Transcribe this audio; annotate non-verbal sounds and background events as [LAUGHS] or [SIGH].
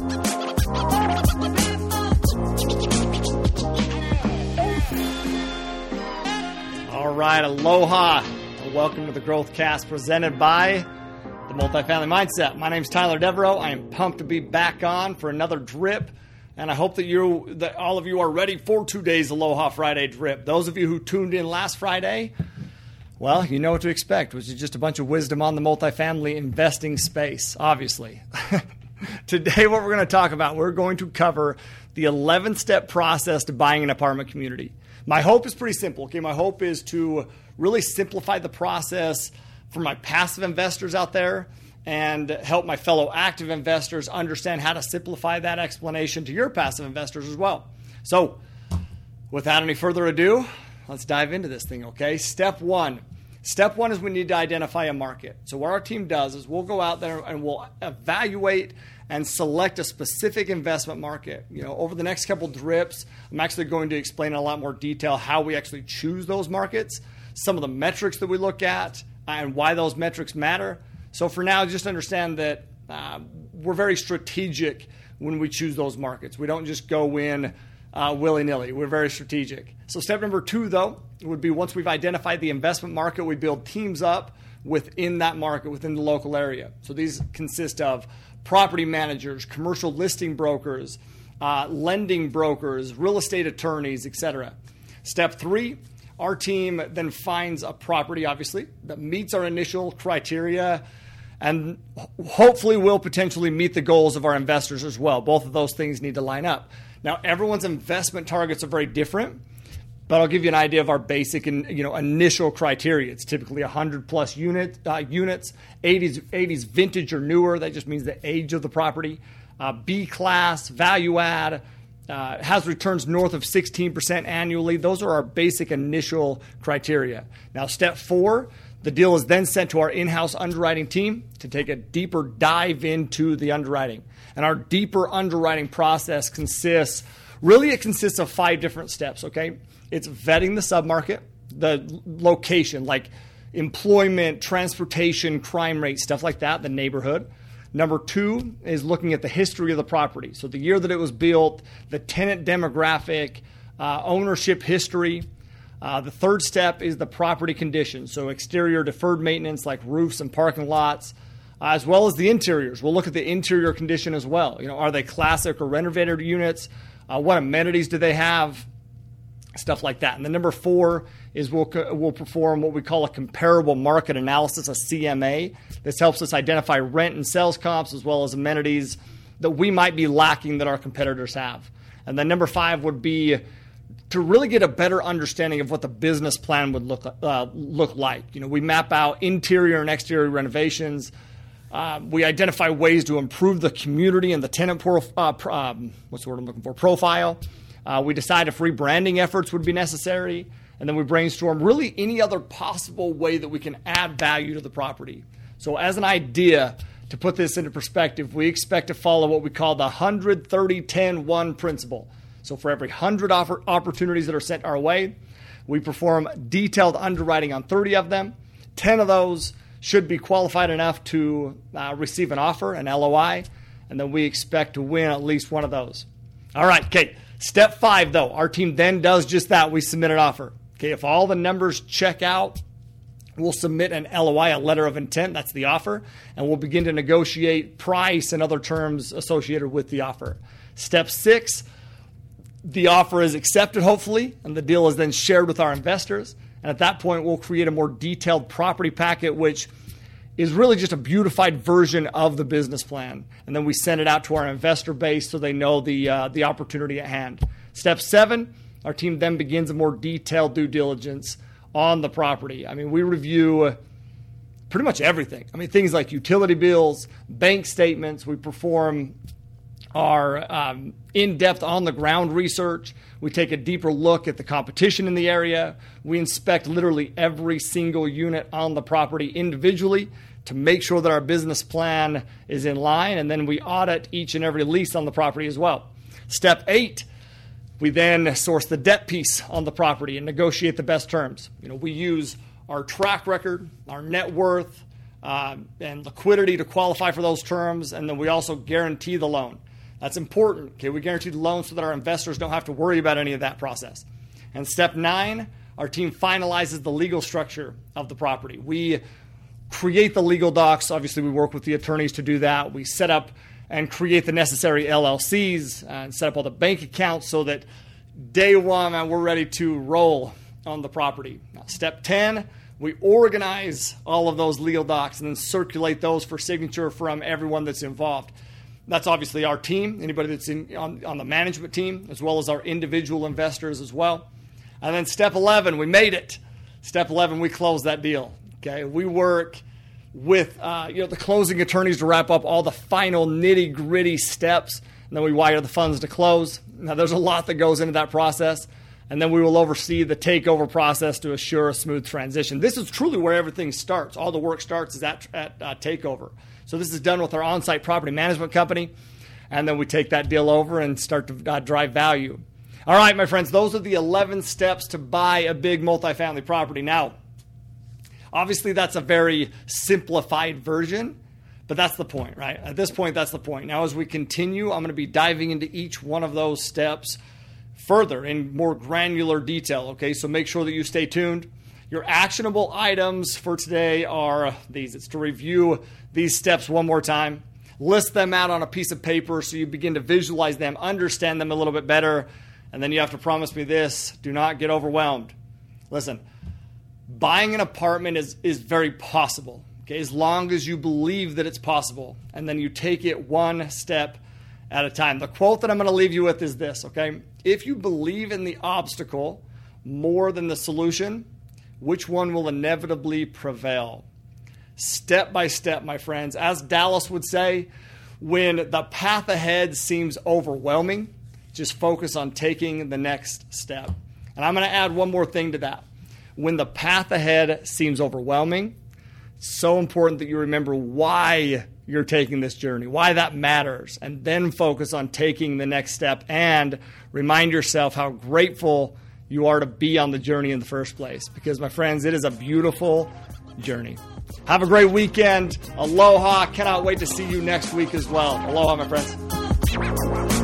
All right, aloha. Welcome to the Growthcast presented by the Multifamily Mindset. My name is Tyler Devereaux. I am pumped to be back on for another drip, and I hope that you, that all of you, are ready for today's Aloha Friday drip. Those of you who tuned in last Friday, well, you know what to expect, which is just a bunch of wisdom on the multifamily investing space, obviously. [LAUGHS] Today, what we're going to talk about, we're going to cover the 11 step process to buying an apartment community. My hope is pretty simple. Okay, my hope is to really simplify the process for my passive investors out there and help my fellow active investors understand how to simplify that explanation to your passive investors as well. So, without any further ado, let's dive into this thing, okay? Step one. Step one is we need to identify a market. So, what our team does is we'll go out there and we'll evaluate and select a specific investment market. You know, over the next couple drips, I'm actually going to explain in a lot more detail how we actually choose those markets, some of the metrics that we look at, and why those metrics matter. So, for now, just understand that uh, we're very strategic when we choose those markets. We don't just go in uh, willy nilly. We're very strategic. So, step number two, though, would be once we've identified the investment market, we build teams up within that market, within the local area. So, these consist of property managers, commercial listing brokers, uh, lending brokers, real estate attorneys, etc. Step three, our team then finds a property, obviously, that meets our initial criteria and hopefully will potentially meet the goals of our investors as well. Both of those things need to line up. Now, everyone's investment targets are very different, but I'll give you an idea of our basic and you know initial criteria. It's typically 100 plus unit uh, units, 80s 80s vintage or newer. That just means the age of the property. Uh, B class, value add, uh, has returns north of 16% annually. Those are our basic initial criteria. Now, step four. The deal is then sent to our in house underwriting team to take a deeper dive into the underwriting. And our deeper underwriting process consists really, it consists of five different steps, okay? It's vetting the submarket, the location, like employment, transportation, crime rate, stuff like that, the neighborhood. Number two is looking at the history of the property. So the year that it was built, the tenant demographic, uh, ownership history. Uh, the third step is the property condition. So exterior deferred maintenance like roofs and parking lots, uh, as well as the interiors. We'll look at the interior condition as well. You know, are they classic or renovated units? Uh, what amenities do they have? stuff like that. And the number four is we'll, we'll perform what we call a comparable market analysis, a CMA. This helps us identify rent and sales comps as well as amenities that we might be lacking that our competitors have. And then number five would be to really get a better understanding of what the business plan would look uh, look like. You know, we map out interior and exterior renovations. Uh, we identify ways to improve the community and the tenant pro, uh, um, what's the word I'm looking for profile. Uh, we decide if rebranding efforts would be necessary, and then we brainstorm really any other possible way that we can add value to the property. So, as an idea, to put this into perspective, we expect to follow what we call the 130 10 1 principle. So, for every 100 offer- opportunities that are sent our way, we perform detailed underwriting on 30 of them. 10 of those should be qualified enough to uh, receive an offer, an LOI, and then we expect to win at least one of those. All right, Kate. Step five, though, our team then does just that. We submit an offer. Okay, if all the numbers check out, we'll submit an LOI, a letter of intent. That's the offer, and we'll begin to negotiate price and other terms associated with the offer. Step six, the offer is accepted, hopefully, and the deal is then shared with our investors. And at that point, we'll create a more detailed property packet, which is really just a beautified version of the business plan. And then we send it out to our investor base so they know the, uh, the opportunity at hand. Step seven, our team then begins a more detailed due diligence on the property. I mean, we review pretty much everything. I mean, things like utility bills, bank statements. We perform our um, in depth on the ground research. We take a deeper look at the competition in the area. We inspect literally every single unit on the property individually to make sure that our business plan is in line, and then we audit each and every lease on the property as well. Step eight, we then source the debt piece on the property and negotiate the best terms. You know, we use our track record, our net worth, uh, and liquidity to qualify for those terms, and then we also guarantee the loan. That's important. Okay, we guarantee the loan so that our investors don't have to worry about any of that process. And step nine, our team finalizes the legal structure of the property. We create the legal docs. Obviously, we work with the attorneys to do that. We set up and create the necessary LLCs uh, and set up all the bank accounts so that day one, man, we're ready to roll on the property. Now, step 10, we organize all of those legal docs and then circulate those for signature from everyone that's involved. That's obviously our team, anybody that's in, on, on the management team, as well as our individual investors as well. And then step 11, we made it. Step 11, we close that deal. Okay, we work with uh, you know the closing attorneys to wrap up all the final nitty gritty steps, and then we wire the funds to close. Now, there's a lot that goes into that process, and then we will oversee the takeover process to assure a smooth transition. This is truly where everything starts. All the work starts is at, at uh, takeover. So this is done with our on-site property management company, and then we take that deal over and start to uh, drive value. All right, my friends, those are the 11 steps to buy a big multifamily property. Now, obviously, that's a very simplified version, but that's the point, right? At this point, that's the point. Now, as we continue, I'm going to be diving into each one of those steps further in more granular detail, okay? So make sure that you stay tuned. Your actionable items for today are these it's to review these steps one more time, list them out on a piece of paper so you begin to visualize them, understand them a little bit better, and then you have to promise me this do not get overwhelmed. Listen, buying an apartment is, is very possible, okay, as long as you believe that it's possible, and then you take it one step at a time. The quote that I'm going to leave you with is this, okay? If you believe in the obstacle more than the solution, which one will inevitably prevail? Step by step, my friends. As Dallas would say, when the path ahead seems overwhelming, just focus on taking the next step. And I'm going to add one more thing to that. When the path ahead seems overwhelming, so important that you remember why you're taking this journey, why that matters, and then focus on taking the next step and remind yourself how grateful you are to be on the journey in the first place. Because, my friends, it is a beautiful journey. Have a great weekend. Aloha. Cannot wait to see you next week as well. Aloha, my friends.